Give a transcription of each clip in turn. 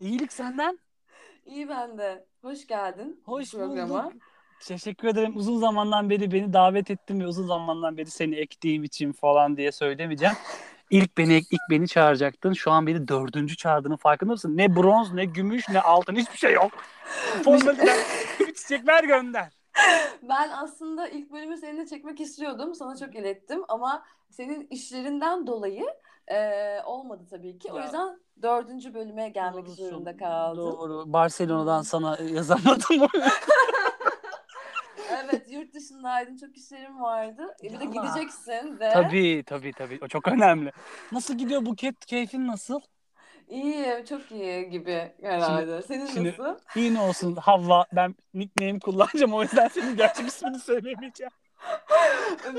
İyilik senden. İyi ben de. Hoş geldin Hoş programa. bulduk. Teşekkür ederim. Uzun zamandan beri beni davet ettin ve uzun zamandan beri seni ektiğim için falan diye söylemeyeceğim. İlk beni ilk beni çağıracaktın. Şu an beni dördüncü çağırdığının farkında mısın? Ne bronz, ne gümüş, ne altın hiçbir şey yok. Formaliden çiçekler gönder. Ben aslında ilk bölümü seninle çekmek istiyordum. Sana çok ilettim ama senin işlerinden dolayı e, olmadı tabii ki. O Ya. yüzden dördüncü bölüme gelmek Doğrusun. zorunda kaldım. Doğru. Barcelona'dan sana yazamadım. Evet yurt dışındaydın. Çok işlerim vardı. E, bir de gideceksin ve tabii tabii tabii. O çok önemli. Nasıl gidiyor Buket? Keyfin nasıl? iyiyim. Çok iyi gibi herhalde. Senin şimdi- nasıl? İyi ne olsun Havva. Ben nickname kullanacağım. O yüzden senin gerçek ismini söylemeyeceğim.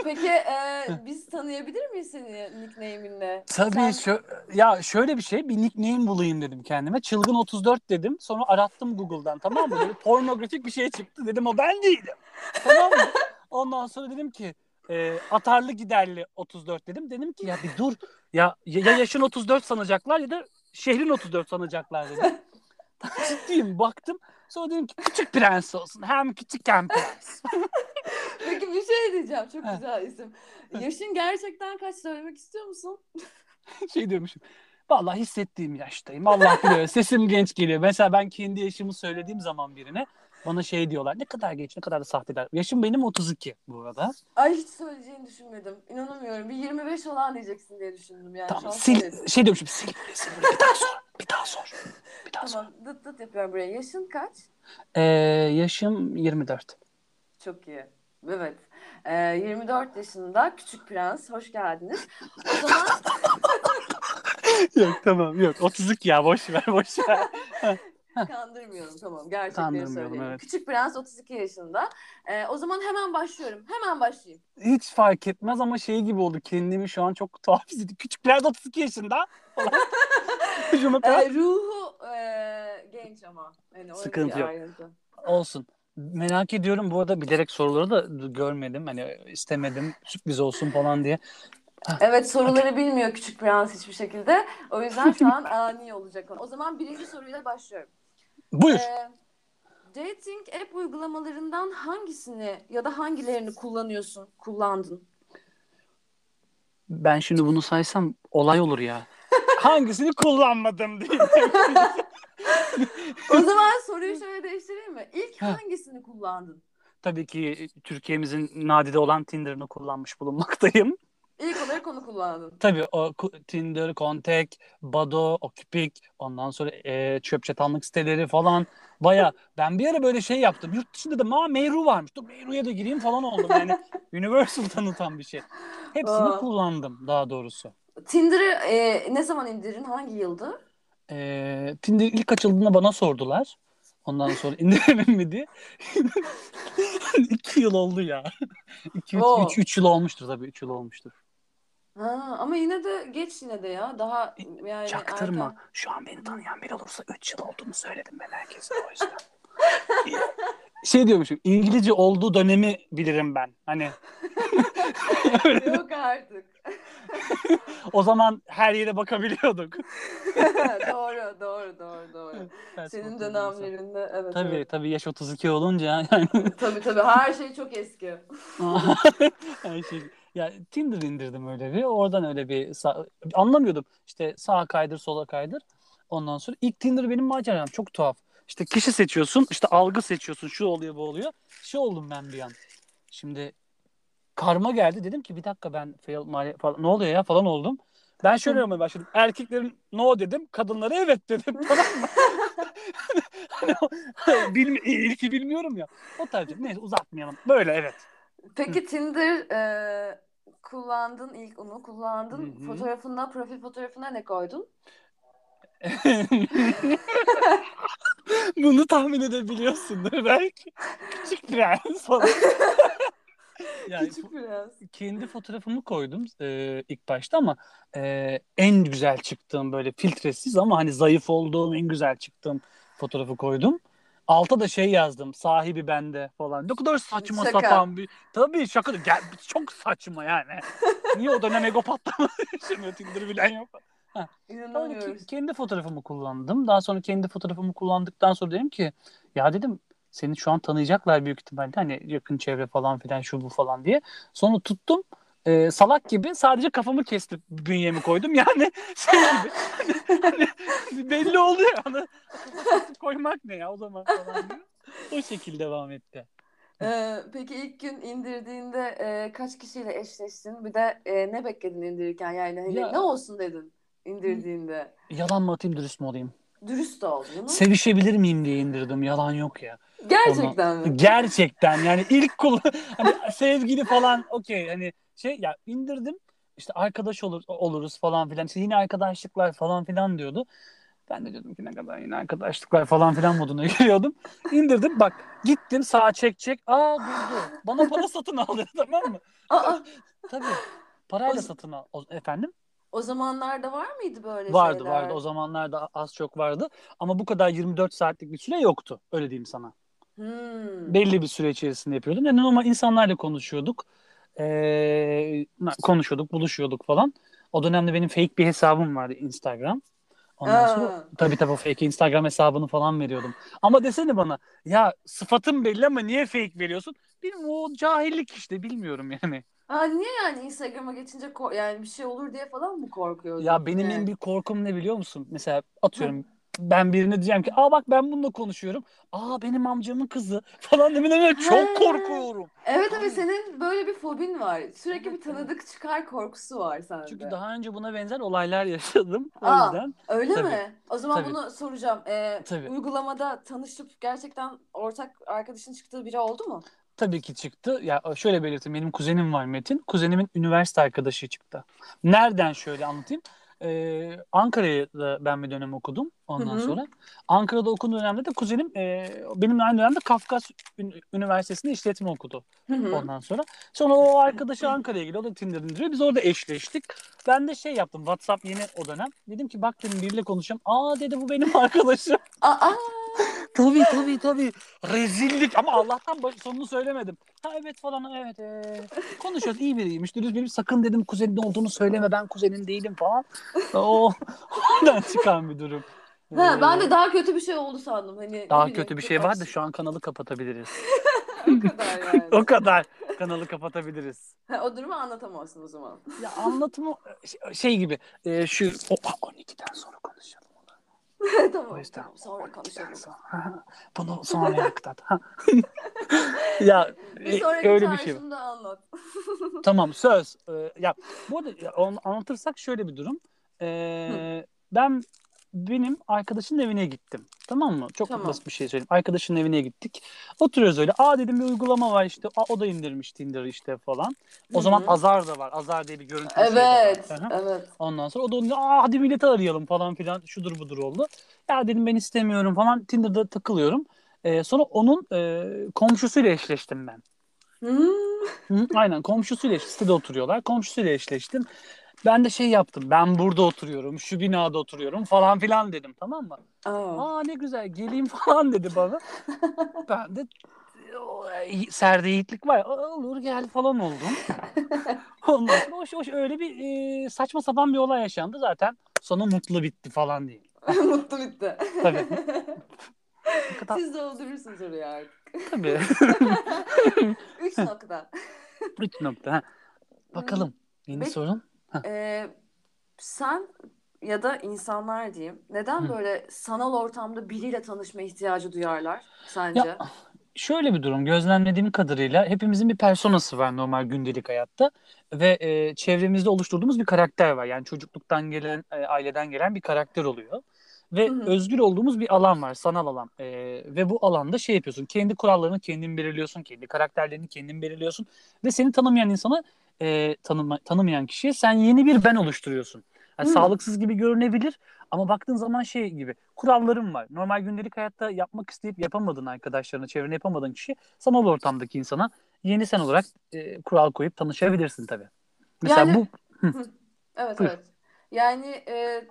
Peki e, biz tanıyabilir miyiz seni nickname'inle? Tabii Sen- şö- ya şöyle bir şey bir nickname bulayım dedim kendime. Çılgın 34 dedim. Sonra arattım Google'dan tamam mı? Böyle pornografik bir şey çıktı. Dedim o ben değilim. Tamam mı? Ondan sonra dedim ki e, atarlı giderli 34 dedim. Dedim ki ya bir dur. Ya, ya yaşın 34 sanacaklar ya da şehrin 34 sanacaklar dedim. Ciddiyim baktım. Sonra dedim ki küçük prens olsun. Hem küçük hem prens. Peki bir şey diyeceğim. Çok Heh. güzel isim. Yaşın gerçekten kaç söylemek istiyor musun? şey diyormuşum. Vallahi hissettiğim yaştayım. Allah biliyor. Sesim genç geliyor. Mesela ben kendi yaşımı söylediğim zaman birine bana şey diyorlar. Ne kadar genç, ne kadar da sahteler. Yaşım benim 32 bu arada. Ay hiç söyleyeceğini düşünmedim. İnanamıyorum. Bir 25 falan diyeceksin diye düşündüm yani. Tamam. Sil, söyledim. şey diyormuşum. Sil burayı, sil burayı. Bir daha sor. Bir daha sor. Bir daha sor. Tamam. Dıt dıt yapıyorum buraya. Yaşın kaç? Ee, yaşım 24. Çok iyi. Evet. Ee, 24 yaşında Küçük Prens. Hoş geldiniz. O zaman yok tamam yok. 32 ya boş ver boş ver. kandırmıyorum. Tamam. Gerçekleri söyleyeyim. evet. Küçük Prens 32 yaşında. Ee, o zaman hemen başlıyorum. Hemen başlayayım. Hiç fark etmez ama şey gibi oldu. Kendimi şu an çok tuhaf hissettim. Küçük prens 32 yaşında. Ee, ruhu e, genç ama. Yani Sıkıntı yok. ayrıntı. Olsun. Merak ediyorum bu arada bilerek soruları da görmedim. Hani istemedim sürpriz olsun falan diye. Evet soruları bilmiyor Küçük Prens hiçbir şekilde. O yüzden şu an ani olacak. O zaman birinci soruyla başlıyorum. Buyur. Ee, dating app uygulamalarından hangisini ya da hangilerini kullanıyorsun, kullandın? Ben şimdi bunu saysam olay olur ya. Hangisini kullanmadım diye. O zaman soruyu şöyle değiştireyim mi? İlk Ha. hangisini kullandın? Tabii ki Türkiye'mizin nadide olan Tinder'ını kullanmış bulunmaktayım. İlk olarak onu kullandın. Tabii o Tinder, Contact, Bado, Okipik, ondan sonra e, çöp çatanlık siteleri falan. Baya ben bir ara böyle şey yaptım. Yurt dışında da ma Meyru varmış. Dur Meyru'ya da gireyim falan oldum. Yani Universal tanıtan bir şey. Hepsini Aa. kullandım daha doğrusu. Tinder'ı e, ne zaman indirdin? Hangi yılda? E, Tinder ilk açıldığında bana sordular. Ondan sonra indirelim mi diye. İki yıl oldu ya. İki, üç, Oo. üç, üç yıl olmuştur tabii. Üç yıl olmuştur. Ha, ama yine de geç yine de ya. Daha yani Çaktırma. erken. Şu an beni tanıyan biri olursa 3 yıl olduğunu söyledim ben herkese o yüzden. şey diyormuşum. İngilizce olduğu dönemi bilirim ben. Hani Yok artık. o zaman her yere bakabiliyorduk. doğru, doğru, doğru, doğru. Ters Senin dönemlerinde evet. Tabii evet. tabii yaş 32 olunca yani Tabii tabii her şey çok eski. her şey. Ya Tinder indirdim öyle bir. Oradan öyle bir sa- anlamıyordum. İşte sağa kaydır, sola kaydır. Ondan sonra ilk Tinder benim maceram çok tuhaf. İşte kişi seçiyorsun, işte algı seçiyorsun, şu oluyor, bu oluyor. Şey oldum ben bir an. Şimdi karma geldi. Dedim ki bir dakika ben fail falan ne oluyor ya falan oldum. Ben şöyle olmaya başladım. Erkeklerin no dedim, kadınlara evet dedim. Tamam mı? hani bilmi, ilki bilmiyorum ya. O tarz. Neyse uzatmayalım. Böyle evet. Peki Tinder e, kullandın ilk onu kullandın. Hı hı. Fotoğrafına, profil fotoğrafına ne koydun? Bunu tahmin edebiliyorsundur belki. Küçük prens falan. Yani Küçük biraz. kendi fotoğrafımı koydum e, ilk başta ama e, en güzel çıktığım böyle filtresiz ama hani zayıf olduğum en güzel çıktığım fotoğrafı koydum. Alta da şey yazdım sahibi bende falan. Ne kadar saçma Şaka. sapan bir. Tabii şaka. Gel, çok saçma yani. Niye o dönem ego patlama yaşanıyor Tinder bilen yok. Ha. Ki- kendi fotoğrafımı kullandım. Daha sonra kendi fotoğrafımı kullandıktan sonra dedim ki ya dedim seni şu an tanıyacaklar büyük ihtimalle hani yakın çevre falan filan şu bu falan diye. Sonra tuttum e, salak gibi sadece kafamı kestim bünyemi koydum yani şey gibi hani, hani belli oluyor hani kafa kesip koymak ne ya o zaman falan diyor. O şekilde devam etti. Ee, peki ilk gün indirdiğinde e, kaç kişiyle eşleştin? Bir de e, ne bekledin indirirken? Yani hani Ya- ne olsun dedin indirdiğinde? Yalan mı atayım dürüst mü olayım? Dürüst ol bunu. Sevişebilir miyim diye indirdim yalan yok ya. Gerçekten mi? Gerçekten yani ilk kul hani sevgili falan okey hani şey ya indirdim işte arkadaş olur oluruz falan filan işte yine arkadaşlıklar falan filan diyordu. Ben de dedim ki ne kadar yine arkadaşlıklar falan filan moduna giriyordum. İndirdim bak gittim sağa çek çek aa durdu. Bana para satın aldı tamam mı? Aa, Tabii parayla O- satın al. Efendim? O zamanlarda var mıydı böyle Vardı şeyler? vardı o zamanlarda az çok vardı ama bu kadar 24 saatlik bir süre yoktu öyle diyeyim sana. Hmm. belli bir süre içerisinde yapıyordum. Yani normal insanlarla konuşuyorduk. Ee, konuşuyorduk, buluşuyorduk falan. O dönemde benim fake bir hesabım vardı Instagram. Ondan sonra Aa. tabii tabii o fake Instagram hesabını falan veriyordum. Ama desene bana ya sıfatın belli ama niye fake veriyorsun? Bilmiyorum o cahillik işte bilmiyorum yani. Aa, niye yani Instagram'a geçince yani bir şey olur diye falan mı korkuyordun? Ya benim Ne? en büyük korkum ne biliyor musun? Mesela atıyorum ben birine diyeceğim ki aa bak ben bununla konuşuyorum. Aa benim amcamın kızı falan demin çok He. korkuyorum. Evet Abi. senin böyle bir fobin var. Sürekli bir tanıdık çıkar korkusu var sende. Çünkü daha önce buna benzer olaylar yaşadım. O Aa. yüzden Öyle Tabii. mi? O zaman Tabii. bunu soracağım. Ee, Tabii. Uygulamada tanışıp gerçekten ortak arkadaşın çıktığı biri oldu mu? tabii ki çıktı. Ya şöyle belirteyim. Benim kuzenim var Metin. Kuzenimin üniversite arkadaşı çıktı. Nereden şöyle anlatayım? Ee, Ankara'da ben bir dönem okudum ondan Hı hı. sonra. Ankara'da okuduğum dönemde de kuzenim e, benimle aynı dönemde Kafkas Ün- Üniversitesi'nde işletme okudu. Hı hı. Ondan sonra. Sonra o arkadaşı Ankara'ya geliyor. O da Tinder indiriyor. Biz orada eşleştik. Ben de şey yaptım. WhatsApp yeni o dönem. Dedim ki bak dedim biriyle konuşacağım. Aa dedi bu benim arkadaşım. Aa, Tabii tabii tabii. Rezillik ama Allah'tan baş- sonunu söylemedim. Ha evet falan evet. ee, konuşuyoruz iyi biriymiş. Dürüst biriymiş. Sakın dedim kuzenin olduğunu söyleme ben kuzenin değilim falan. O oradan çıkan bir durum. ha, Ee, ben de daha kötü bir şey oldu sandım. Hani daha bileyim, kötü bir şey var da şu an kanalı kapatabiliriz. o kadar yani. o kadar. Kanalı kapatabiliriz. Ha, o durumu anlatamazsın o zaman. Ya anlatımı şey- şey gibi e, şu o, 12'den sonra konuşalım. tamam, O yüzden tamam sonra konuşalım. Sonra- Bunu sonra aktat. Ya Bir e, sonraki öyle bir şey anlat. Tamam söz. Ee, ya bu arada ya, anlatırsak şöyle bir durum. Ee, ben benim arkadaşın evine gittim. Tamam mı? Çok Tamam. basit bir şey söyleyeyim. Arkadaşın evine gittik. Oturuyoruz öyle. Aa dedim bir uygulama var işte. Aa, o da indirmiş Tinder işte falan. O Hı zaman. Azar da var. Azar diye bir görüntü şey var. Evet, hı. evet. Ondan sonra o da onu aa hadi milleti arayalım falan filan şudur budur oldu. Ya dedim ben istemiyorum falan Tinder'da takılıyorum. Ee, sonra onun e, komşusuyla eşleştim ben. Hmm. Aynen komşusuyla sitede oturuyorlar. Komşusuyla eşleştim. Ben de şey yaptım. Ben burada oturuyorum. Şu binada oturuyorum falan filan dedim tamam mı? Aa. Aa ne güzel geleyim falan dedi bana. ben de serde yiğitlik var. Olur gel falan oldum. Ondan sonra hoş, hoş öyle bir e, saçma sapan bir olay yaşandı zaten. Sonu mutlu bitti falan değil. Mutlu bitti. Tabii. Kadar, Siz doldurursunuz oraya artık. tabii. Üç nokta. Üç nokta. ha. Bakalım. Yeni Peki- sorun. Ee, sen ya da insanlar diyeyim neden Hı. böyle sanal ortamda biriyle tanışma ihtiyacı duyarlar sence? Ya, Şöyle bir durum gözlemlediğim kadarıyla hepimizin bir personası var normal gündelik hayatta ve e, çevremizde oluşturduğumuz bir karakter var. Yani çocukluktan gelen, e, aileden gelen bir karakter oluyor. Ve Hı hı. özgür olduğumuz bir alan var, sanal alan. E, ve bu alanda şey yapıyorsun, kendi kurallarını kendin belirliyorsun, kendi karakterlerini kendin belirliyorsun. Ve seni tanımayan insana, e, tanıma, tanımayan kişiye sen yeni bir ben oluşturuyorsun. Yani Hı. sağlıksız gibi görünebilir ama baktığın zaman şey gibi kurallarım var. Normal gündelik hayatta yapmak isteyip yapamadığın arkadaşlarına, çevrene yapamadığın kişi sanal ortamdaki insana yeni sen olarak e, kural koyup tanışabilirsin tabii. Mesela Yani- bu Evet Buyur. evet. Yani e,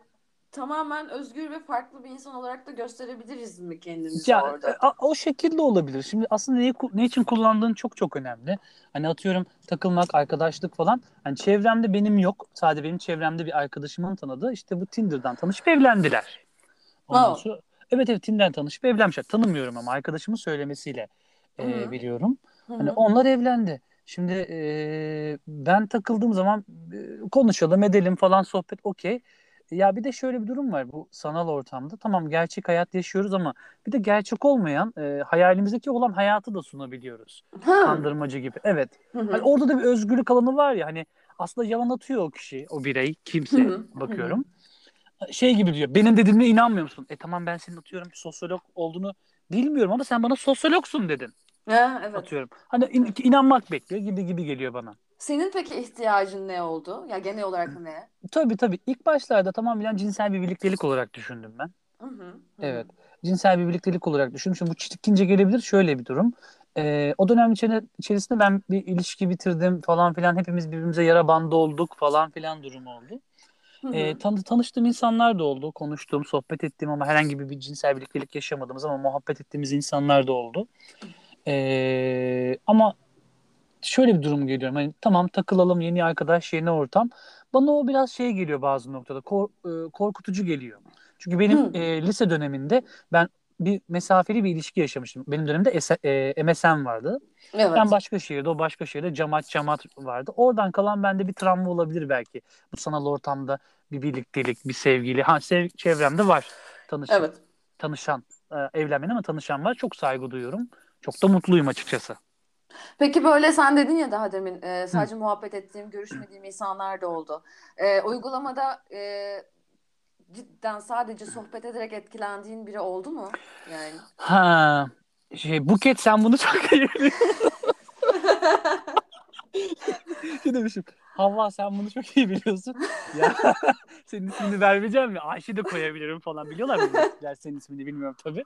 tamamen özgür ve farklı bir insan olarak da gösterebiliriz mi kendimizi Ya orada? a- o şekilde olabilir. Şimdi aslında neyi, ne için kullandığın çok çok önemli. Hani atıyorum takılmak, arkadaşlık falan. Hani çevremde benim yok. Sadece benim çevremde bir arkadaşımın tanıdığı işte bu Tinder'dan tanışıp evlendiler. Ondan Wow. sonra evet evet Tinder'dan tanışıp evlenmişler. Tanımıyorum ama arkadaşımın söylemesiyle Hı e, biliyorum. Hı Hani onlar evlendi. Şimdi e, ben takıldığım zaman e, konuşalım edelim falan sohbet okey. Ya bir de şöyle bir durum var bu sanal ortamda. Tamam gerçek hayat yaşıyoruz ama bir de gerçek olmayan e, hayalimizdeki olan hayatı da sunabiliyoruz. Ha. Kandırmacı gibi. Evet. Hı hı. Hani orada da bir özgürlük alanı var ya hani aslında yalan atıyor o kişi, o birey, kimse Hı hı, hı bakıyorum. Şey gibi diyor. Benim dediğime inanmıyor musun? E tamam ben senin atıyorum sosyolog olduğunu bilmiyorum ama sen bana sosyologsun dedin. Ha, evet. Atıyorum. Hani in- inanmak bekliyor gibi gibi geliyor bana. Senin peki ihtiyacın ne oldu? Ya genel olarak ne? Tabii tabii. İlk başlarda tamamen cinsel bir birliktelik olarak düşündüm ben. Hı hı, hı. Evet. Cinsel bir birliktelik olarak düşündüm. Şimdi bu çirkince gelebilir. Şöyle bir durum. Ee, o dönem içerisinde ben bir ilişki bitirdim falan filan. Hepimiz birbirimize yara bandı olduk falan filan durum oldu. Hı hı. Ee, tanı- tanıştığım insanlar da oldu. Konuştuğum, sohbet ettiğim ama herhangi bir, bir cinsel birliktelik yaşamadığımız ama muhabbet ettiğimiz insanlar da oldu. Ee, ama şöyle bir durum geliyorum. Hani tamam takılalım yeni arkadaş, yeni ortam. Bana o biraz şey geliyor bazı noktada. Kor- e, korkutucu geliyor. Çünkü benim Hı. e, lise döneminde ben bir mesafeli bir ilişki yaşamıştım. Benim dönemde S- e, MSN vardı. Evet. Ben başka şehirde, o başka şehirde camaat camaat vardı. Oradan kalan bende bir travma olabilir belki. Bu sanal ortamda bir birliktelik, bir sevgili. Ha sev çevremde var. Tanış Evet. tanışan, e, evlenmeyen ama tanışan var. Çok saygı duyuyorum. Çok da mutluyum açıkçası. Peki böyle sen dedin ya daha demin e, sadece muhabbet ettiğim, görüşmediğim insanlar da oldu. E, uygulamada e, cidden sadece sohbet ederek etkilendiğin biri oldu mu? Yani. Ha, şey Buket sen bunu çok iyi biliyorsun. şey demişim. Havva sen bunu çok iyi biliyorsun. Ya senin ismini vermeyeceğim ya. Ayşe de koyabilirim falan. Biliyorlar mı? senin ismini bilmiyorum tabii.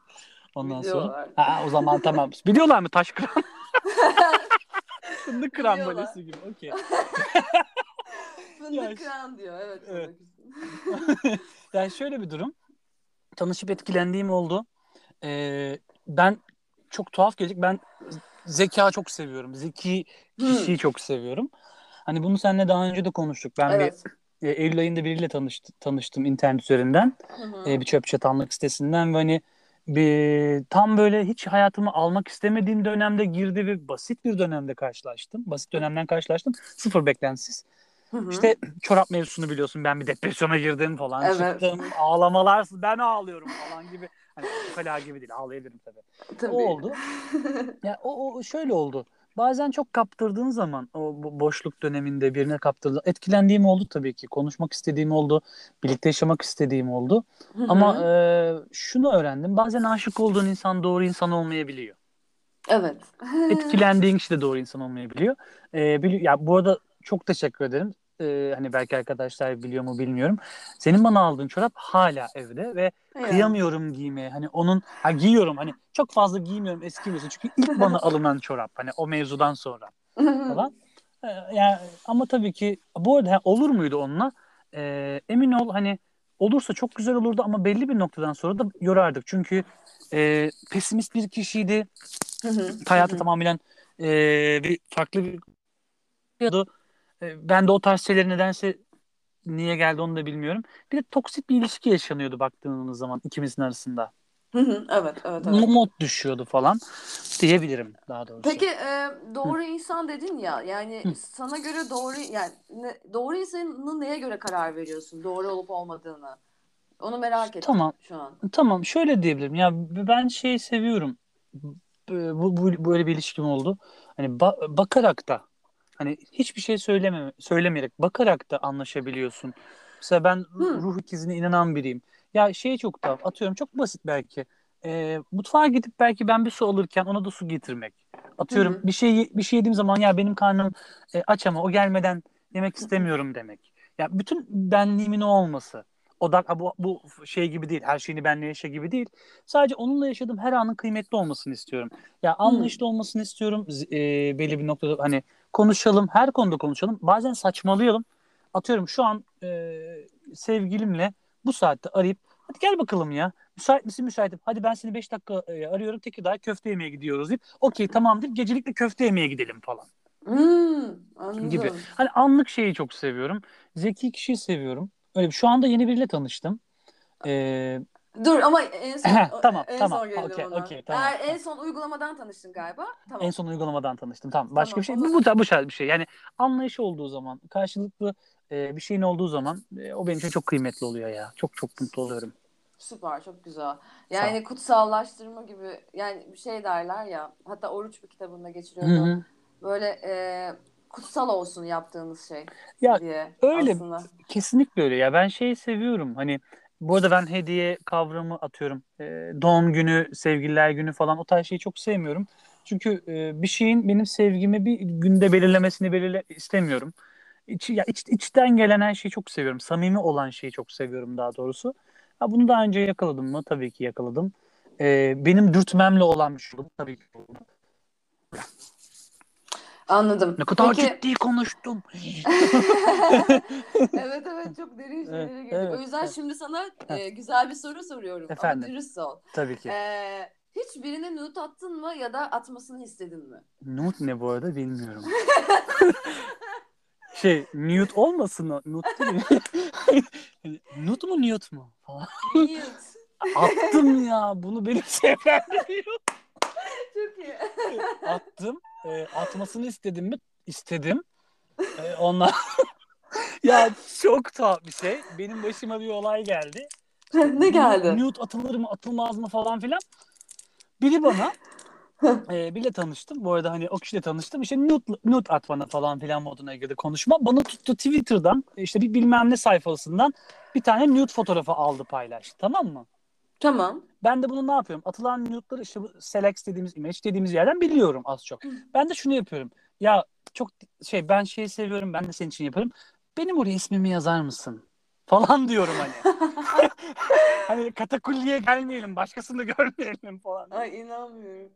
Ondan sonra. Biliyorlar. Ha, o zaman tamam. Biliyorlar mı taş kıran? Fındık kıran balesi gibi. Okey. Fındık Ya- kıran diyor. Evet. Evet. Yani şöyle bir durum. Tanışıp etkilendiğim oldu. Ee, ben çok tuhaf gelecek. Ben zeka çok seviyorum. Zeki kişiyi çok seviyorum. Hani bunu seninle daha önce de konuştuk. Ben Evet. bir e, Eylül ayında biriyle tanıştı, tanıştım internet üzerinden. Hı hı. E, bir çöp çatanlık sitesinden ve hani bir tam böyle hiç hayatımı almak istemediğim dönemde girdi ve basit bir dönemde karşılaştım. Basit dönemden karşılaştım. Sıfır beklentisiz. Hı hı. İşte çorap mevzusunu biliyorsun. Ben bir depresyona girdim falan. Evet. Çıktım. Ağlamalar. Ben ağlıyorum falan gibi. Hani ukala gibi değil. Ağlayabilirim tabii. Tabii. O oldu. Ya o, o şöyle oldu. Bazen çok kaptırdığın zaman o boşluk döneminde birine kaptırdığın etkilendiğim oldu tabii ki. Konuşmak istediğim oldu. Birlikte yaşamak istediğim oldu. Hı hı. Ama e, şunu öğrendim. Bazen aşık olduğun insan doğru insan olmayabiliyor. Evet. Etkilendiğin kişi de doğru insan olmayabiliyor. E, bili- ya bu arada çok teşekkür ederim. E, hani belki arkadaşlar biliyor mu bilmiyorum. Senin bana aldığın çorap hala evde ve Ya. kıyamıyorum giymeye. Hani onun ha giyiyorum hani çok fazla giymiyorum eskimesin. Çünkü ilk bana alınan çorap hani o mevzudan sonra falan. Ee, yani ama tabii ki bu arada ha, olur muydu onunla? Ee, emin ol hani olursa çok güzel olurdu ama belli bir noktadan sonra da yorardık. Çünkü e, pesimist bir kişiydi. Hayatı tamamen e, bir farklı bir ben de o tarz şeyler nedense niye geldi onu da bilmiyorum. Bir de toksik bir ilişki yaşanıyordu baktığınız zaman ikimizin arasında. Hı hı. Evet, evet, evet. Mo- Mod düşüyordu falan diyebilirim daha doğrusu. Peki e, doğru insan dedin ya yani Hı. sana göre doğru yani ne- doğru insanın neye göre karar veriyorsun doğru olup olmadığını onu merak ettim Tamam. şu an. Tamam şöyle diyebilirim. Ya ben şeyi seviyorum. Bu, bu böyle bir ilişkim oldu. Hani ba- bakarak da hani hiçbir şey söyleme söylemeyerek bakarak da anlaşabiliyorsun. Mesela ben ruh, Hı. ruh ikizine inanan biriyim. Ya şey çok da atıyorum çok basit belki. Ee, mutfağa gidip belki ben bir su alırken ona da su getirmek. Atıyorum Hı hı. bir şey bir şey yediğim zaman ya benim karnım e, aç ama o gelmeden yemek istemiyorum demek. Ya bütün benliğimin o olması. Odak bu, bu şey gibi değil. Her şeyini benle yaşa gibi değil. Sadece onunla yaşadığım her anın kıymetli olmasını istiyorum. Ya anlayışlı olmasını istiyorum. E, belli bir noktada hani konuşalım. Her konuda konuşalım. Bazen saçmalayalım. Atıyorum şu an e, sevgilimle bu saatte arayıp hadi gel bakalım ya. Müsait misin müsaitim. Hadi ben seni 5 dakika e, arıyorum. Tekirdağ köfte yemeye gidiyoruz deyip okey tamam deyip gecelikle köfte yemeye gidelim falan Hmm, anladım. gibi. Hani anlık şeyi çok seviyorum. Zeki kişiyi seviyorum. Öyle bir- şu anda yeni biriyle tanıştım. Ee, Dur ama en son tamam, en tamam. son Okey, ona. okey, tamam. Eğer en son uygulamadan tanıştın galiba. Tamam. en son uygulamadan tanıştım. Tamam. Başka Tamam, bir şey. Bu, bu, bu tarz bir şey. Yani anlayışı olduğu zaman, karşılıklı e, bir şeyin olduğu zaman e, o benim için çok kıymetli oluyor ya. Çok çok mutlu oluyorum. Süper çok güzel. Sağ Yani kutsallaştırma gibi yani bir şey derler ya hatta oruç bir kitabında geçiriyordu. hı. Böyle e, kutsal olsun yaptığınız şey Ya diye öyle. aslında. Kesinlikle öyle ya. Ben şeyi seviyorum. Hani bu arada ben hediye kavramı atıyorum. E, doğum günü, sevgililer günü falan o tarz şeyi çok sevmiyorum. Çünkü e, bir şeyin benim sevgimi bir günde belirlemesini belirle istemiyorum. İç, ya iç, içten gelen her şeyi çok seviyorum. Samimi olan şeyi çok seviyorum daha doğrusu. Ha, bunu daha önce yakaladım mı? Tabii ki yakaladım. E, benim dürtmemle olan bir şey oldu. Tabii ki oldu. Anladım. Ne kadar Peki ciddi konuştum. evet evet çok derin şeylere Evet, girdik. evet, o yüzden evet. şimdi sana e, güzel bir soru soruyorum. Efendim? Ama dürüst ol. Tabii ki. E, hiç birine nude attın mı ya da atmasını istedin mi? Nude ne bu arada bilmiyorum. şey nude olmasın o. Nude değil mi? nude mu nude mu? Nude. Attım ya. Bunu benim sevmem biliyor. çok iyi. Attım. E, atmasını istedim mi? İstedim. E, ondan ya çok tuhaf bir şey. Benim başıma bir olay geldi. ne geldi? Nude atılır mı atılmaz mı falan filan. Biri bana e, biriyle tanıştım. Bu arada hani o kişiyle tanıştım. İşte nude, nude at bana falan filan moduna girdi konuşma. Bana tuttu Twitter'dan işte bir bilmem ne sayfasından bir tane nude fotoğrafı aldı paylaştı. Tamam mı? Tamam. Ben de bunu ne yapıyorum? Atılan nude'ları işte bu select dediğimiz image dediğimiz yerden biliyorum az çok. Ben de şunu yapıyorum. Ya çok şey ben şeyi seviyorum. Ben de senin için yaparım. Benim oraya ismimi yazar mısın? Falan diyorum hani. hani katakulliye gelmeyelim. Başkasını görmeyelim falan. Ay inanmıyorum.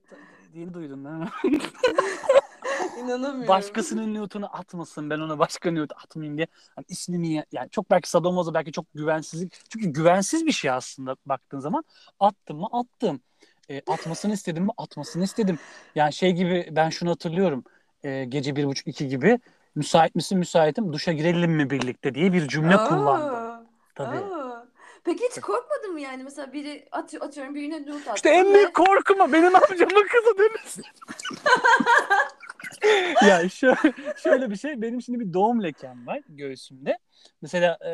Diye duydun değil mi? İnanamıyorum. Başkasının nude'unu atmasın. Ben ona başka nude atmayayım diye. Hani ismini ya- yani çok belki sadomoza belki çok güvensizlik. Çünkü güvensiz bir şey aslında baktığın zaman. Attım mı? Attım. E, atmasını istedim mi? Atmasını istedim. Yani şey gibi ben şunu hatırlıyorum. E, gece bir buçuk iki gibi müsait misin müsaitim duşa girelim mi birlikte diye bir cümle Aa, kullandım. Tabii. aa. Peki hiç korkmadın mı yani mesela biri atıyor, atıyorum birine nude attı. İşte en büyük korkum o. Benim amcamın kızı demesin. ya şöyle, şöyle bir şey. Benim şimdi bir doğum lekem var göğsümde. Mesela e,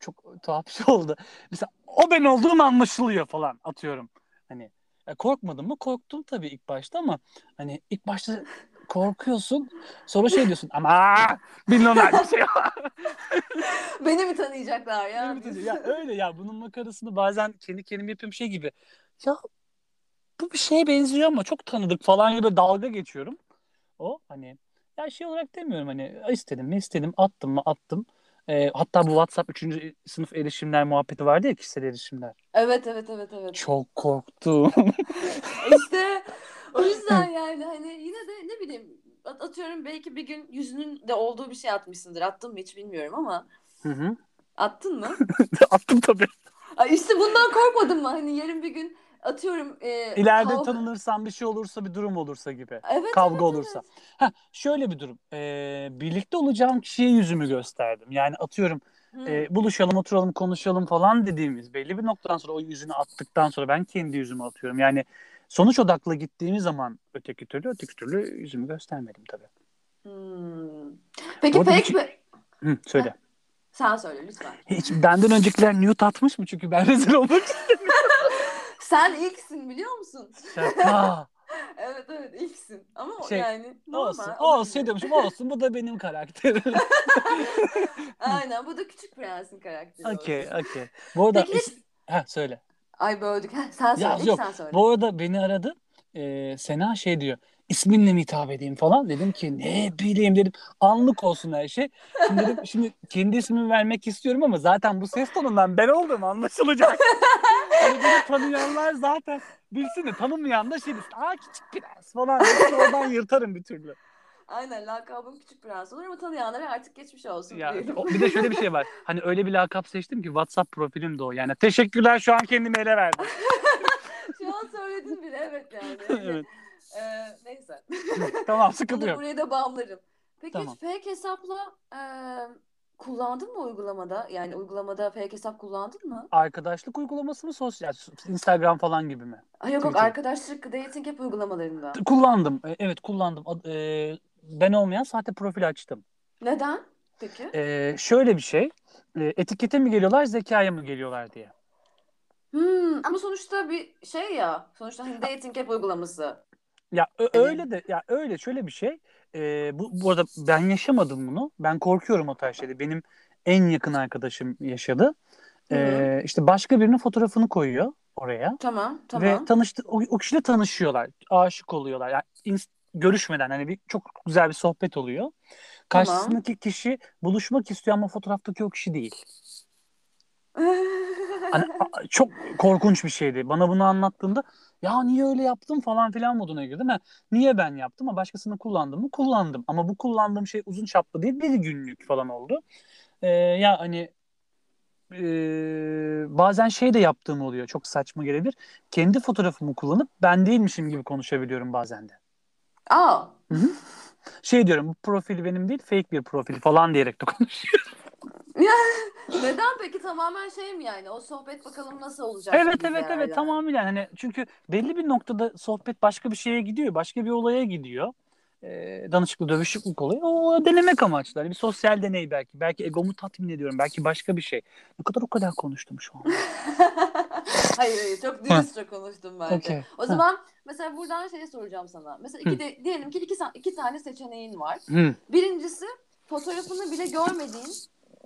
çok tuhaf bir şey oldu. Mesela o ben olduğum anlaşılıyor falan atıyorum. Hani e, korkmadım mı? Korktum tabii ilk başta ama hani ilk başta korkuyorsun. Sonra şey diyorsun ama milyonlar bir şey var. Beni mi tanıyacaklar ya? Evet, evet. ya öyle ya bunun makarasını bazen kendi kendime yapıyorum şey gibi. Ya bu bir şeye benziyor ama çok tanıdık falan gibi dalga geçiyorum. O hani ya şey olarak demiyorum hani istedim mi istedim attım mı attım. Ee, hatta bu WhatsApp 3. sınıf erişimler muhabbeti vardı ya kişisel erişimler. Evet evet evet evet. Çok korktum. İşte o yüzden yani hani yine de ne bileyim at- atıyorum belki bir gün yüzünün de olduğu bir şey atmışsındır. Attın mı hiç bilmiyorum ama Hı hı. attın mı? attım tabii. Ay işte bundan korkmadın mı? Hani yarın bir gün atıyorum e, İleride kavga- tanınırsam bir şey olursa bir durum olursa gibi. Evet, Kavga evet, olursa. evet. Ha şöyle bir durum. Ee, birlikte olacağım kişiye yüzümü gösterdim. Yani atıyorum e, buluşalım, oturalım, konuşalım falan dediğimiz belli bir noktadan sonra o yüzünü attıktan sonra ben kendi yüzümü atıyorum. Yani sonuç odaklı gittiğimiz zaman öteki türlü öteki türlü yüzümü göstermedim tabii. Hmm. Peki Orada pek şey- mi? Hı, söyle. Sen söyle lütfen. Hiç benden öncekiler nude atmış mı? Çünkü ben rezil olmak Sen ilksin biliyor musun? Şaka. Evet evet ilksin. Ama Şey, yani normal. olsun. Olsun diyormuşum. Olsun. Bu da benim karakterim. Aynen bu da küçük prensin karakteri. Okey, okey. Bu arada Peki hiç- ha söyle. Ay böldük. Sen söyle. Ya yok. sen söyle. Bu arada beni aradı. Ee, Sena şey diyor. İsminle mi hitap edeyim falan. Dedim ki ne bileyim dedim. Anlık olsun her şey. Şimdi dedim şimdi kendi ismimi vermek istiyorum ama zaten bu ses tonundan ben olduğum anlaşılacak. hani beni tanıyanlar zaten bilsin de tanımayan da şey desin. Aa küçük prens falan. Oradan yırtarım bir türlü. Aynen lakabım Küçük Prens olur ama tanıyanlara artık geçmiş olsun Ya, o- bir de şöyle bir şey var. Hani öyle bir lakap seçtim ki WhatsApp profilim de o. Yani teşekkürler şu an kendimi ele verdim. Şu an söyledin bile evet yani. evet. Ee, neyse. Tamam sıkıntı yok. buraya da bağlarım. Peki Tamam. hiç fake hesapla e, kullandın mı uygulamada? Yani uygulamada fake hesap kullandın mı? Arkadaşlık uygulaması mı sosyal? Instagram falan gibi mi? Ay yok yok arkadaşlık dating app uygulamalarında. Kullandım. E, Evet kullandım. Ad- e, ben olmayan sahte profil açtım. Neden? Peki. E, şöyle bir şey. E, etikete mi geliyorlar, zekaya mı geliyorlar diye. Hmm, ama sonuçta bir şey ya. Sonuçta hani dating app uygulaması. Ya ö- Hani- öyle de ya öyle şöyle bir şey. E, bu bu arada ben yaşamadım bunu. Ben korkuyorum o tarz şeyde. Benim en yakın arkadaşım yaşadı. Hı E, işte başka birinin fotoğrafını koyuyor oraya. Tamam, tamam. Ve tanıştı o, o kişiyle tanışıyorlar. Aşık oluyorlar. Yani ins- görüşmeden hani bir çok güzel bir sohbet oluyor. Karşısındaki kişi buluşmak istiyor ama fotoğraftaki o kişi değil. Hani çok korkunç bir şeydi. Bana bunu anlattığında ya niye öyle yaptım falan filan moduna girdim. Ha, niye ben yaptım ama başkasını kullandım mı? Kullandım. Ama bu kullandığım şey uzun çaplı değil bir günlük falan oldu. Ee, ya hani e, bazen şey de yaptığım oluyor. Çok saçma gelebilir. Kendi fotoğrafımı kullanıp ben değilmişim gibi konuşabiliyorum bazen de. Aa, Şey diyorum bu profil benim değil fake bir profil falan diyerek de konuşuyorum. neden peki tamamen şey mi yani? O sohbet bakalım nasıl olacak? Evet evet yani. evet tamamıyla hani çünkü belli bir noktada sohbet başka bir şeye gidiyor, başka bir olaya gidiyor. Ee, danışıklı dövüşüklük oluyor. O denemek amaçlı. Hani bir sosyal deney belki. Belki egomu tatmin ediyorum. Belki başka bir şey. Ne kadar o kadar konuştum şu an. hayır hayır çok dürüstçe konuştum bence. Okey. O zaman mesela buradan şey soracağım sana. Mesela iki de, diyelim ki iki, iki tane seçeneğin var. Hı. Birincisi fotoğrafını bile görmediğin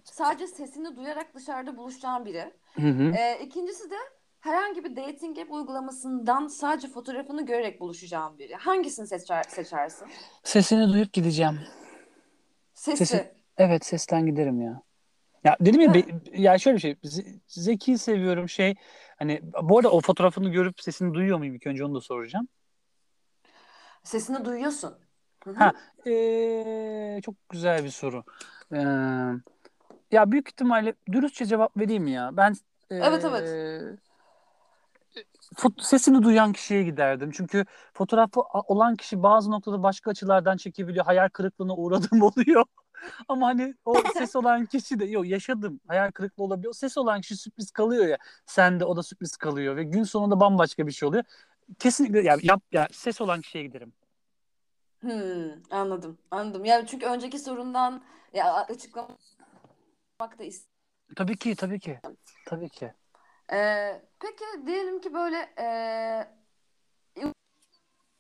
sadece sesini duyarak dışarıda buluşacağın biri. Hı hı. Ee, ikincisi de herhangi bir dating app uygulamasından sadece fotoğrafını görerek buluşacağın biri. Hangisini seçer, seçersin? Sesini duyup gideceğim. Sesi. Sesi- Evet sesten giderim ya. Ya dedim ya be- ya şöyle bir şey. Ze- Zeki seviyorum şey. Hani bu arada o fotoğrafını görüp sesini duyuyor muyum ilk önce onu da soracağım. Sesini duyuyorsun. Ha, Ee, çok güzel bir soru. Ee, ya büyük ihtimalle dürüstçe cevap vereyim ya. Ben ee, Evet, evet. fot- sesini duyan kişiye giderdim. Çünkü fotoğrafı olan kişi bazı noktada başka açılardan çekebiliyor. Hayal kırıklığına uğradığım oluyor. Ama hani o ses olan kişi de yok yaşadım. Hayal kırıklığı olabiliyor. O ses olan kişi sürpriz kalıyor ya. Sen de o da sürpriz kalıyor ve gün sonunda bambaşka bir şey oluyor. Kesinlikle ya yap ya ses olan kişiye giderim. Hmm, anladım. Anladım. Ya çünkü önceki sorundan ya açıklamak da is- Tabii ki, tabii ki. Tabii ki. Ee, peki diyelim ki böyle ee,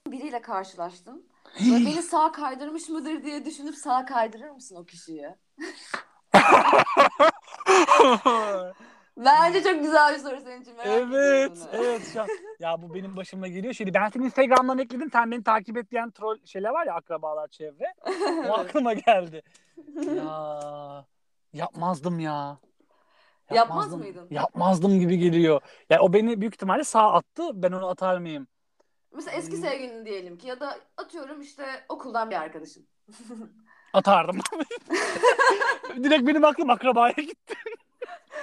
biriyle karşılaştın. Böyle beni sağ kaydırmış mıdır diye düşünüp sağ kaydırır mısın o kişiyi? Bence çok güzel bir soru senin için. Merak Evet, evet. Şu an- ya bu benim başıma geliyor. Şimdi ben seni Instagram'dan ekledim. Sen beni takip et diyen troll şeyler var ya akrabalar çevre. O aklıma geldi. Ya yapmazdım ya. Yapmaz mıydın? Yapmazdım gibi geliyor. Ya o beni büyük ihtimalle sağ attı. Ben onu atar mıyım? Mesela eski sevgilin diyelim ki ya da atıyorum işte okuldan bir arkadaşın. Atardım. Direkt benim aklım akrabaya gitti.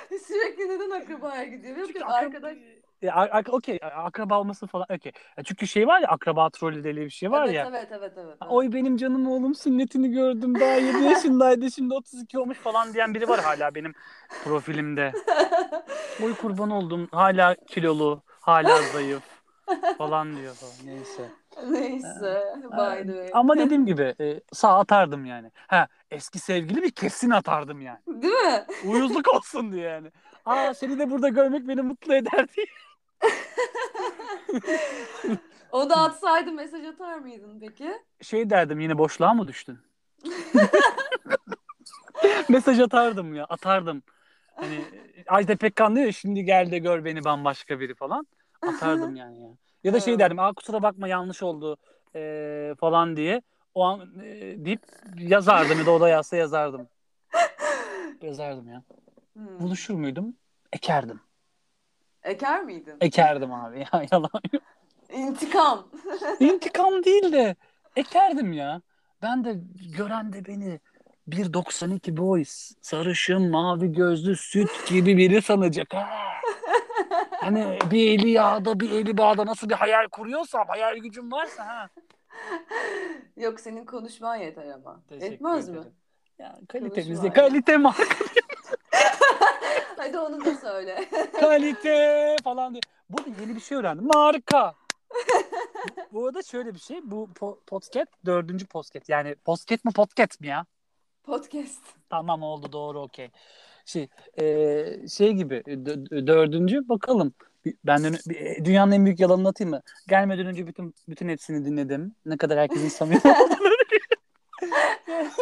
Sürekli neden akrabaya gidiyor? Çünkü yok akra- arkadaş. Ya, ar- ar- okey akraba olması falan okey. Ya Çünkü şey var ya akraba trolü deli bir şey var evet, ya. evet evet evet evet. Oy benim canım oğlum sünnetini gördüm daha 7 yaşındaydı şimdi 32 olmuş falan diyen biri var hala benim profilimde. Oy kurban oldum hala kilolu hala zayıf falan diyor falan neyse. Neyse. By the way. Ama dediğim gibi e, sağ atardım yani. Ha eski sevgili bir kesin atardım yani. Değil mi? Uyuzluk olsun diye yani. Aa seni de burada görmek beni mutlu eder diye. O da atsaydı mesaj atar mıydın peki? Şey derdim yine boşluğa mı düştün? Mesaj atardım ya atardım. Hani Ajda Pekkan diyor ya şimdi gel de gör beni bambaşka biri falan. Atardım yani ya. Ya da şey derdim aa kusura bakma yanlış oldu eee, falan diye. O an eee, deyip yazardım ya da o da yazsa yazardım. Yazardım ya. Hmm. Buluşur muydum? Ekerdim. Eker miydin? Ekerdim abi ya yalan yok. İntikam. İntikam değil de ekerdim ya. Ben de gören de beni 1.92 boy, sarışın, mavi gözlü, süt gibi biri sanacak. Ha. Hani bir eli yağda bir eli bağda nasıl bir hayal kuruyorsam hayal gücüm varsa ha. Yok senin konuşman yeter ama. Teşekkür Etmez mi? ederim. Ya Konuşma kalitemizde ya. kalite mi? Hadi onu da söyle. kalite falan diye. Burada yeni bir şey öğrendim. Marka. bu arada şöyle bir şey. Bu po- podcast dördüncü podcast. Yani podcast mi podcast mi ya? Podcast. Tamam oldu doğru okey. Şey e, şey gibi dö- dördüncü bakalım. Ben de, bir- dünyanın en büyük yalanını atayım mı? Gelmeden önce bütün bütün hepsini dinledim. Ne kadar herkesin samimi.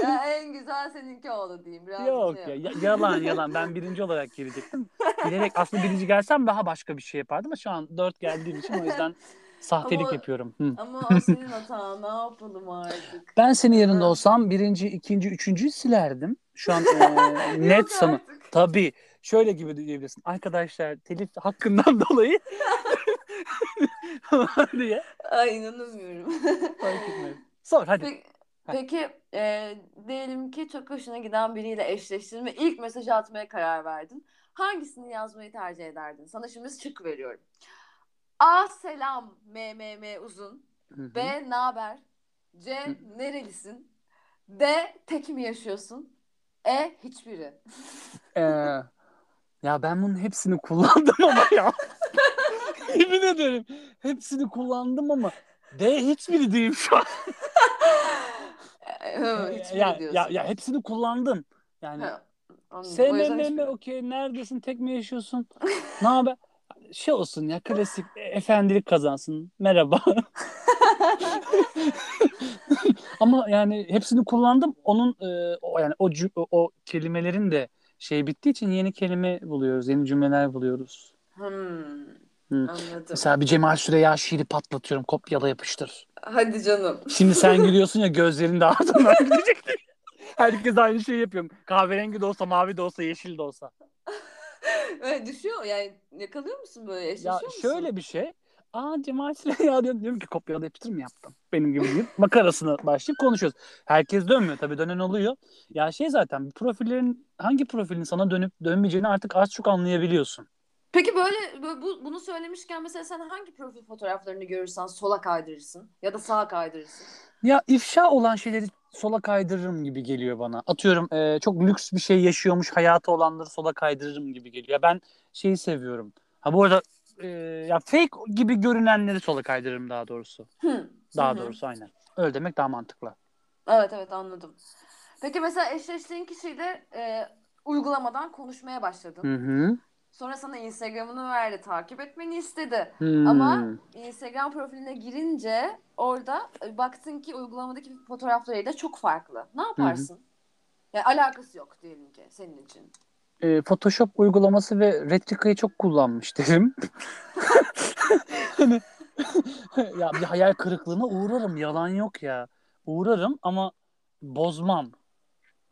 Ya en güzel seninki oldu diyeyim. Biraz Yok şey ya, yalan yalan. Ben birinci olarak girecektim. Bilerek aslında birinci gelsem daha başka bir şey yapardım ama şu an dört geldiğim için o yüzden sahtelik Ama- yapıyorum. Hı. Ama o senin hatan. Ne yapalım artık? Ben senin yanında olsam birinci, ikinci, üçüncüyü silerdim. Şu an e, net artık. Tabii. Şöyle gibi diyebilirsin. Arkadaşlar telif hakkından dolayı diye. Ay inanamıyorum. Fark etmez. Sor hadi. Peki, peki e, diyelim ki çok hoşuna giden biriyle eşleştin ve ilk mesajı atmaya karar verdin. Hangisini yazmayı tercih ederdin? Sana şimdi şık veriyorum. A. Selam MMM uzun. Hı hı. B. Naber? C. Nerelisin? D. Tek mi yaşıyorsun? E. Hiçbiri. Ee, ya ben bunun hepsini kullandım ama ya. Yemin ederim. Hepsini kullandım ama D hiçbiri değil şu an. E, hiçbiri ya, diyorsun. ya, ya hepsini kullandım. Yani Ha, anladım. O yüzden SMM hiçbiri. okey neredesin tek mi yaşıyorsun? ne haber? Şey olsun ya klasik e, efendilik kazansın. Merhaba. Ama yani hepsini kullandım. Onun e, o yani o, o, o kelimelerin de şey bittiği için yeni kelime buluyoruz, yeni cümleler buluyoruz. Hmm, Hı. anladım. Mesela bir Cemal Süreya şiiri patlatıyorum. Kopyala yapıştır. Hadi canım. Şimdi sen gülüyorsun ya gözlerin de ardından gidecek. Herkes aynı şeyi yapıyor. Kahverengi de olsa, mavi de olsa, yeşil de olsa. Öyle düşüyor yani yakalıyor musun böyle Ya eşleşiyor musun? şöyle bir şey. Aa Cemal Süreya diyorum, diyorum ki kopyala yapıştır mı yaptım? Benim gibi deyip makarasına başlayıp konuşuyoruz. Herkes dönmüyor tabii dönen oluyor. Ya şey zaten profillerin hangi profilin sana dönüp dönmeyeceğini artık az çok anlayabiliyorsun. Peki böyle, böyle bu, bunu söylemişken mesela sen hangi profil fotoğraflarını görürsen sola kaydırırsın ya da sağa kaydırırsın? Ya ifşa olan şeyleri sola kaydırırım gibi geliyor bana. Atıyorum e, çok lüks bir şey yaşıyormuş hayatı olanları sola kaydırırım gibi geliyor. Ben şeyi seviyorum. Ha bu arada e, ya fake gibi görünenleri sola kaydırırım daha doğrusu. Hı. Daha Hı hı. doğrusu aynen. Öyle demek daha mantıklı. Evet evet anladım. Peki mesela eşleştiğin kişiyle e, uygulamadan konuşmaya başladın. Hı hı. Sonra sana Instagram'ını verdi, takip etmeni istedi. Hmm. Ama Instagram profiline girince orada e, baktın ki uygulamadaki fotoğraflarıyla çok farklı. Ne yaparsın? Yani alakası yok diyelim ki senin için. e, Photoshop uygulaması ve Retrica'yı çok kullanmış derim. hani ya bir hayal kırıklığına uğrarım. Yalan yok ya. Uğrarım ama bozmam.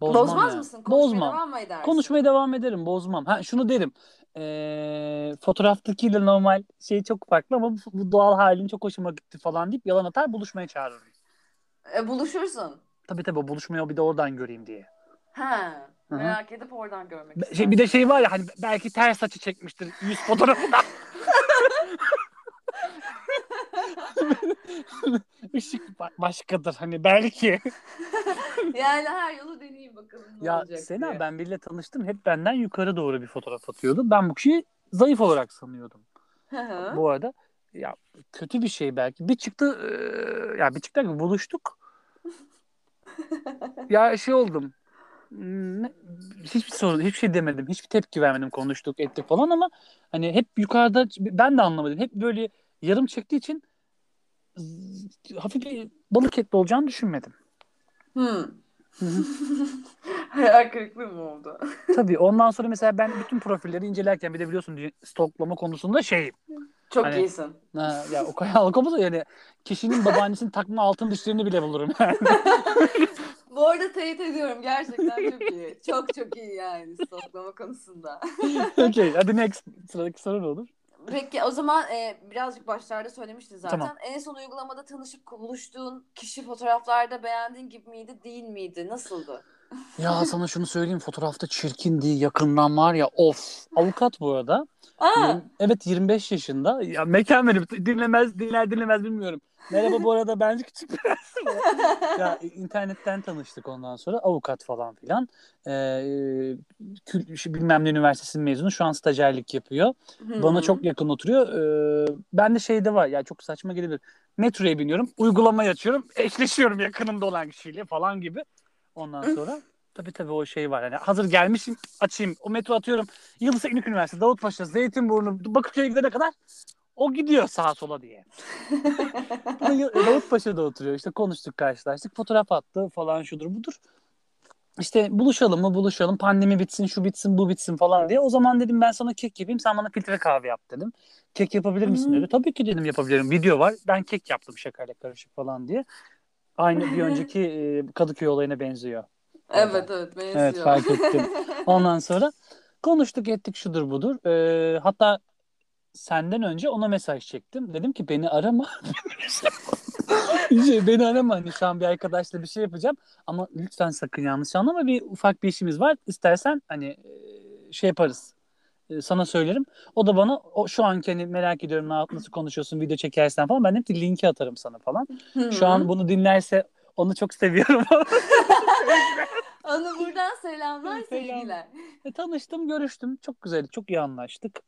Bozmaz yani. mısın? Konuşmaya Bozmam. devam mı edersin? Konuşmaya devam ederim. Bozmam. Ha şunu derim. E, fotoğraftakiyle normal şey çok farklı ama bu, bu doğal halin çok hoşuma gitti falan deyip yalan atar buluşmaya çağırırım. E, buluşursun. Tabii tabii o buluşmayı bir de oradan göreyim diye. Ha, merak edip oradan görmek Be- istersin. Şey, bir de şey var ya hani belki ters açı çekmiştir yüz fotoğrafında. Işık ba- başkadır hani belki. Yani her yolu deneyeyim bakalım ne ya olacak Sena diye. ben biriyle tanıştım hep benden yukarı doğru bir fotoğraf atıyordu. Ben bu kişiyi zayıf olarak sanıyordum. Bu arada ya kötü bir şey belki. Bir çıktı eee, ya bir çıktı buluştuk. ya şey oldum. Ne- Hiçbir sorun, hiçbir şey demedim. Hiçbir tepki vermedim. Konuştuk, ettik falan ama hani hep yukarıda ben de anlamadım. Hep böyle yarım çektiği için hafif bir balık etli olacağını düşünmedim. Hmm. Hayal kırıklığı mı oldu? Tabii ondan sonra mesela ben bütün profilleri incelerken bir de biliyorsun stoklama konusunda şeyim. Çok Hani- iyisin. Ha, ya o kadar algımız yani kişinin babaannesinin takma altın dişlerini bile bulurum yani. Bu arada teyit ediyorum gerçekten çok iyi. Çok çok iyi yani stoklama konusunda. Okey hadi next sıradaki soru ne olur? Peki o zaman e, birazcık başlarda söylemiştin zaten. Tamam. En son uygulamada tanışıp buluştuğun kişi fotoğraflarda beğendiğin gibi miydi, değil miydi? Nasıldı? Ya sana şunu söyleyeyim fotoğrafta çirkindi yakından var ya of. Avukat bu arada. Aa, Yirmi- evet 25 yaşında. Ya mekan verip dinlemez dinler dinlemez bilmiyorum. Merhaba bu arada bence küçük bir ya internetten tanıştık ondan sonra avukat falan filan. Ee, kül, bilmem ne üniversitesinin mezunu şu an stajyerlik yapıyor. Bana çok yakın oturuyor. Ee, ben de şeyde var ya çok saçma gelebilir. Metroya biniyorum, uygulamayı açıyorum, eşleşiyorum yakınımda olan kişiyle falan gibi. Ondan sonra tabii tabii o şey var. Yani hazır gelmişim açayım. O metro atıyorum. Yıldız Teknik Üniversitesi, Davutpaşa, Zeytinburnu, Bakırköy'e gidene kadar o gidiyor sağa sola diye. Davutpaşa'da oturuyor. İşte konuştuk, karşılaştık. Fotoğraf attı falan şudur budur. İşte buluşalım mı buluşalım. Pandemi bitsin, şu bitsin, bu bitsin falan diye. O zaman dedim ben sana kek yapayım. Sen bana filtre kahve yap dedim. Kek yapabilir misin Hı. dedi. Tabii ki dedim yapabilirim. Video var. Ben kek yaptım şakayla karışık falan diye. Aynı bir önceki e, Kadıköy olayına benziyor. Evet evet benziyor. Evet fark ettim. Ondan sonra konuştuk ettik şudur budur. Ee, hatta senden önce ona mesaj çektim. Dedim ki beni arama. şey, beni arama. Hani şu an bir arkadaşla bir şey yapacağım. Ama lütfen sakın yanlış anlama. Bir ufak bir işimiz var. İstersen hani e, şey yaparız. E, Sana söylerim. O da bana o, şu anki hani merak ediyorum ne nasıl konuşuyorsun video çekersen falan. Ben ki linki atarım sana falan. Hı Şu an bunu dinlerse onu çok seviyorum. Onu buradan selamlar Selam. sevgiler. E, tanıştım, görüştüm. Çok güzeldi. Çok iyi anlaştık.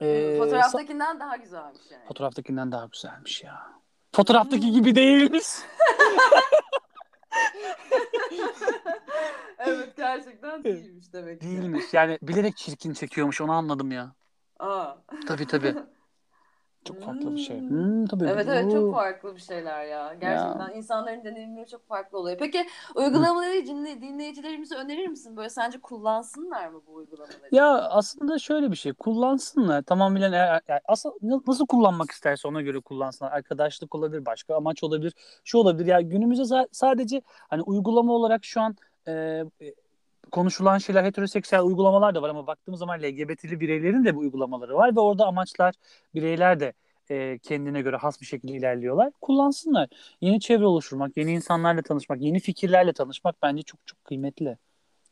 Ee, sa- Fotoğraftakinden daha güzelmiş yani. fotoğraftakinden daha güzelmiş ya. Fotoğraftaki gibi değilmiş. evet gerçekten değilmiş demek ki. Değilmiş. Yani bilerek çirkin çekiyormuş. Onu anladım ya. Aa. Tabii tabii. Çok farklı bir şey. Hmm. Hmm, tabii. Evet evet çok farklı bir şeyler ya. Gerçekten insanların deneyimleri çok farklı oluyor. Peki uygulamaları dinle- dinleyicilerimize önerir misin? Böyle sence kullansınlar mı bu uygulamaları? Ya aslında şöyle bir şey. Kullansınlar. Tamamıyla eğer, yani nasıl kullanmak isterse ona göre kullansınlar. Arkadaşlık olabilir, başka amaç olabilir, şu olabilir. Ya günümüzde za- sadece hani uygulama olarak şu an e, e, konuşulan şeyler heteroseksüel uygulamalar da var ama baktığımız zaman LGBT'li bireylerin de bu uygulamaları var ve orada amaçlar bireyler de e, kendine göre has bir şekilde ilerliyorlar. Kullansınlar. Yeni çevre oluşturmak, yeni insanlarla tanışmak, yeni fikirlerle tanışmak bence çok çok kıymetli.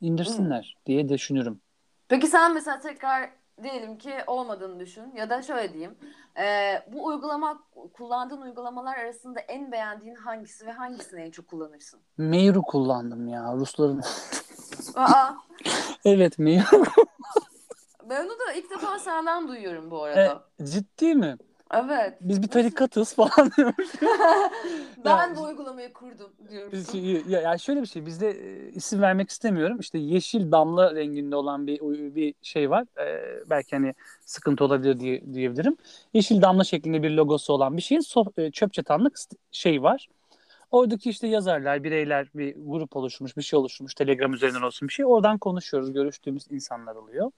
İndirsinler diye düşünürüm. Peki sen mesela tekrar diyelim ki olmadığını düşün ya da şöyle diyeyim. Ee, bu uygulama kullandığın uygulamalar arasında en beğendiğin hangisi ve hangisini en çok kullanırsın? Meiru kullandım ya Rusların. Aa, evet Meiru. ben onu da ilk defa senden duyuyorum bu E, arada. ciddi mi? Evet. Biz bir tarikatız falan diyormuş. ben Ya- bu uygulamayı kurdum şey, ya, ya şöyle bir şey bizde e, isim vermek istemiyorum. İşte yeşil damla renginde olan bir bir şey var. E, belki hani sıkıntı olabilir diye diyebilirim. Yeşil damla şeklinde bir logosu olan bir şeyin so- e, çöp çatanlık şey var. Oradaki işte yazarlar, bireyler bir grup oluşmuş, bir şey oluşmuş. Telegram üzerinden olsun bir şey. Oradan konuşuyoruz. Görüştüğümüz insanlar oluyor.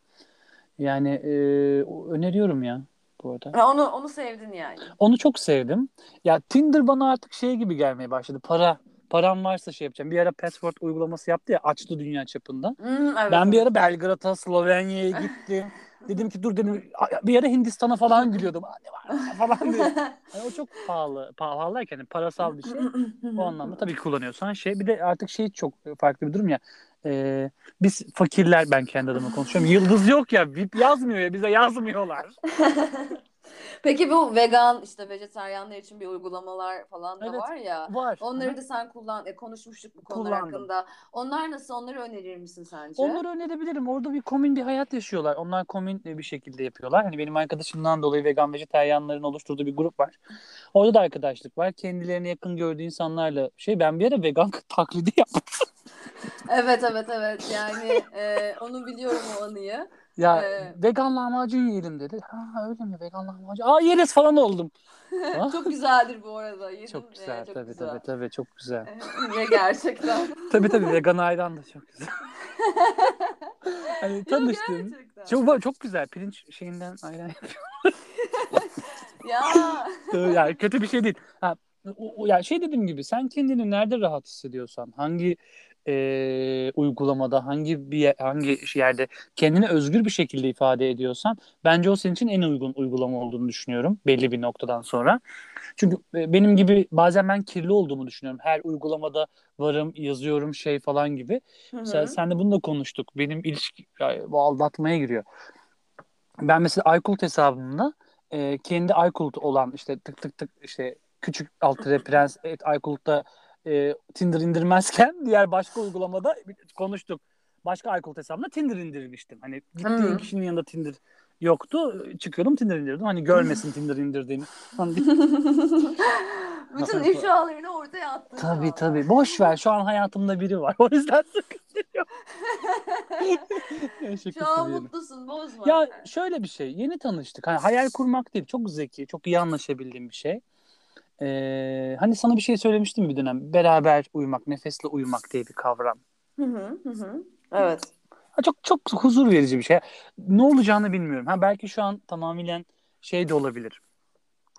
Yani e, öneriyorum ya bu arada. Ha, onu onu sevdin yani. Onu çok sevdim. Ya Tinder bana artık şey gibi gelmeye başladı. Para param varsa şey yapacağım. Bir ara Password uygulaması yaptı ya açtı dünya çapında. Hmm, evet, ben bir ara Belgrad'a, Slovenya'ya gittim. dedim ki dur dedim bir ara Hindistan'a falan gidiyordum. Aa, ne var falan diye. Yani o çok pahalı. Pahalı yani parasal bir şey. O anlamda tabii kullanıyorsan şey. Bir de artık şey çok farklı bir durum ya. Ee, biz fakirler ben kendi adıma konuşuyorum. Yıldız yok ya. VIP yazmıyor ya. Bize yazmıyorlar. Peki bu vegan işte vejetaryenler için bir uygulamalar falan da Evet. var ya. Var. Onları Hı. da sen kullan e, konuşmuştuk bu konular Kullandım. hakkında. Onlar nasıl? Onları önerir misin sence? Onları önerebilirim. Orada bir komün bir hayat yaşıyorlar. Onlar komün bir şekilde yapıyorlar. Hani benim arkadaşımdan dolayı vegan vejetaryenlerin oluşturduğu bir grup var. Orada da arkadaşlık var. Kendilerine yakın gördüğü insanlarla şey ben bir ara vegan taklidi yaptım. Evet evet evet yani e, onu biliyorum o anıyı. Ya Ee, vegan lahmacun yiyelim dedi. Ha öyle mi vegan lahmacun? Aa yeriz falan oldum. Çok güzeldir bu arada. Yedim. Çok güzel Ee, çok tabii güzel. tabii tabii çok güzel. Ve gerçekten. tabii tabii vegan ayran da çok güzel. hani tanıştım. Gerçekten. Çok, çok güzel pirinç şeyinden ayran Ya. yani kötü bir şey değil. Ha, o, o- yani şey dediğim gibi sen kendini nerede rahat hissediyorsan, hangi e, uygulamada hangi bir yer- hangi yerde kendini özgür bir şekilde ifade ediyorsan bence o senin için en uygun uygulama olduğunu düşünüyorum belli bir noktadan sonra. Çünkü e, benim gibi bazen ben kirli olduğumu düşünüyorum. Her uygulamada varım, yazıyorum şey falan gibi. Hı Mesela hı. sen de bununla konuştuk. Benim ilişki ya, bu aldatmaya giriyor. Ben mesela iCloud hesabımda e, kendi iCloud olan işte tık tık tık işte küçük alt prens et iCloud'da e, Tinder indirmezken diğer başka uygulamada konuştuk. Başka iCloud hesabımda Tinder indirmiştim. Hani gittiğim Hı. kişinin yanında Tinder yoktu. Çıkıyordum Tinder indirdim. Hani görmesin Tinder indirdiğimi. Hani Bütün ifşalarını ortaya attın tabii anda. tabii. Boş ver. Şu an hayatımda biri var. O yüzden sıkıntı. Ya Şu an yana. mutlusun bozma. Ya şöyle bir şey. Yeni tanıştık. Hani hayal kurmak değil. Çok zeki, çok iyi anlaşabildiğim bir şey. Ee, hani sana bir şey söylemiştim bir dönem. Beraber uyumak, nefesle uyumak diye bir kavram. Hı hı, hı. Evet. Ha, çok çok huzur verici bir şey. Ne olacağını bilmiyorum. Ha belki şu an tamamen şey de olabilir.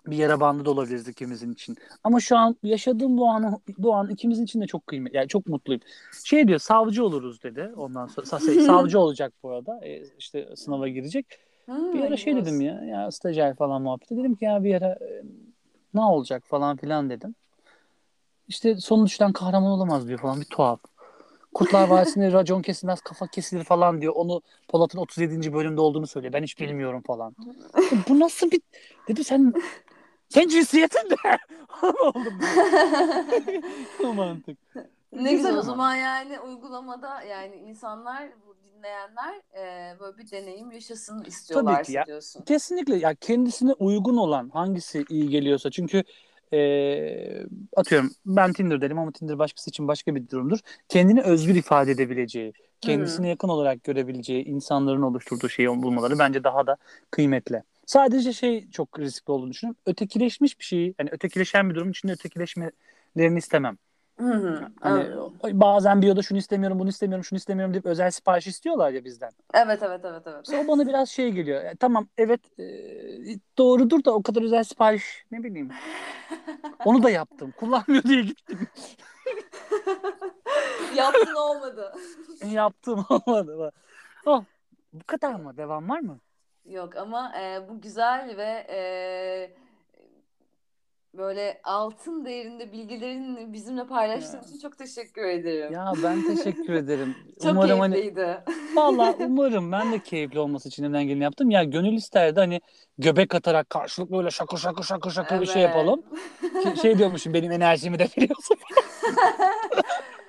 Bir yara bandı da olabiliriz ikimizin için. Ama şu an yaşadığım bu an bu an ikimizin için de çok kıymetli. Yani çok mutluyum. Şey diyor savcı oluruz dedi. Ondan sonra şey, savcı olacak bu arada. E, işte sınava girecek. Hı, Bir ara şey dedim ya, ya stajyer falan muhabbeti. Dedim ki ya bir ara e, ne olacak falan filan dedim. İşte sonu düşen kahraman olamaz diyor falan bir tuhaf. Kurtlar Vadisi'nde racon kesilmez kafa kesilir falan diyor. Onu Polat'ın 37. bölümde olduğunu söylüyor. Ben hiç bilmiyorum falan. Bu nasıl bir... Dedi sen... Sen cinsiyetin de. Oldum. Bu mantık. Ne güzel o ama. zaman yani uygulamada yani insanlar bu dinleyenler e, böyle bir deneyim yaşasın istiyorlarsa ya. diyorsun. Kesinlikle ya kendisine uygun olan hangisi iyi geliyorsa çünkü e, atıyorum ben Tinder dedim ama Tinder başkası için başka bir durumdur. Kendini özgür ifade edebileceği, kendisine yakın olarak görebileceği insanların oluşturduğu şeyi bulmaları bence daha da kıymetli. Sadece şey çok riskli olduğunu düşünüyorum. Ötekileşmiş bir şeyi, hani ötekileşen bir durum içinde ötekileşmelerini istemem. Hı hı. Hani Anladım. bazen bir da şunu istemiyorum, bunu istemiyorum, şunu istemiyorum deyip özel sipariş istiyorlar ya bizden. Evet evet evet evet. Mesela o bana biraz şey geliyor. Yani tamam evet e, doğrudur da o kadar özel sipariş ne bileyim. Onu da yaptım. Kullanmıyor diye gittim. Yaptın olmadı. yaptım olmadı. Oh, bu kadar mı? Devam var mı? Yok ama e, bu güzel ve e, böyle altın değerinde bilgilerini bizimle paylaştığın için çok teşekkür ederim. Ya ben teşekkür ederim. çok umarım hani keyifliydi. Valla umarım ben de keyifli olması için elimden geleni yaptım. Ya gönül isterdi hani göbek atarak karşılıklı böyle şakır şakır şakır şakır bir şey Evet. yapalım. Ki şey diyormuşum benim enerjimi de veriyorsun.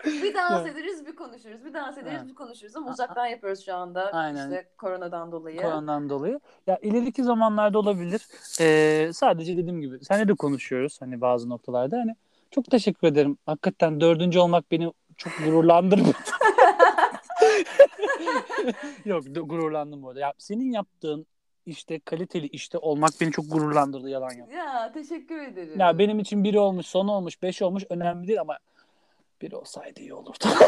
Bir dans ederiz bir konuşuruz. Bir dans ederiz bir konuşuruz ama uzaktan yapıyoruz şu anda. Aynen. İşte koronadan dolayı. Koronadan dolayı. Ya ileriki zamanlarda olabilir. Ee, sadece dediğim gibi seninle de konuşuyoruz hani bazı noktalarda. Hani çok teşekkür ederim. Hakikaten dördüncü olmak beni çok gururlandırdı. Yok gururlandım bu arada. Ya, senin yaptığın işte kaliteli işte olmak beni çok gururlandırdı yalan yok. Ya teşekkür ederim. Ya benim için biri olmuş, son olmuş, beş olmuş önemli değil ama biri olsaydı iyi olurdu.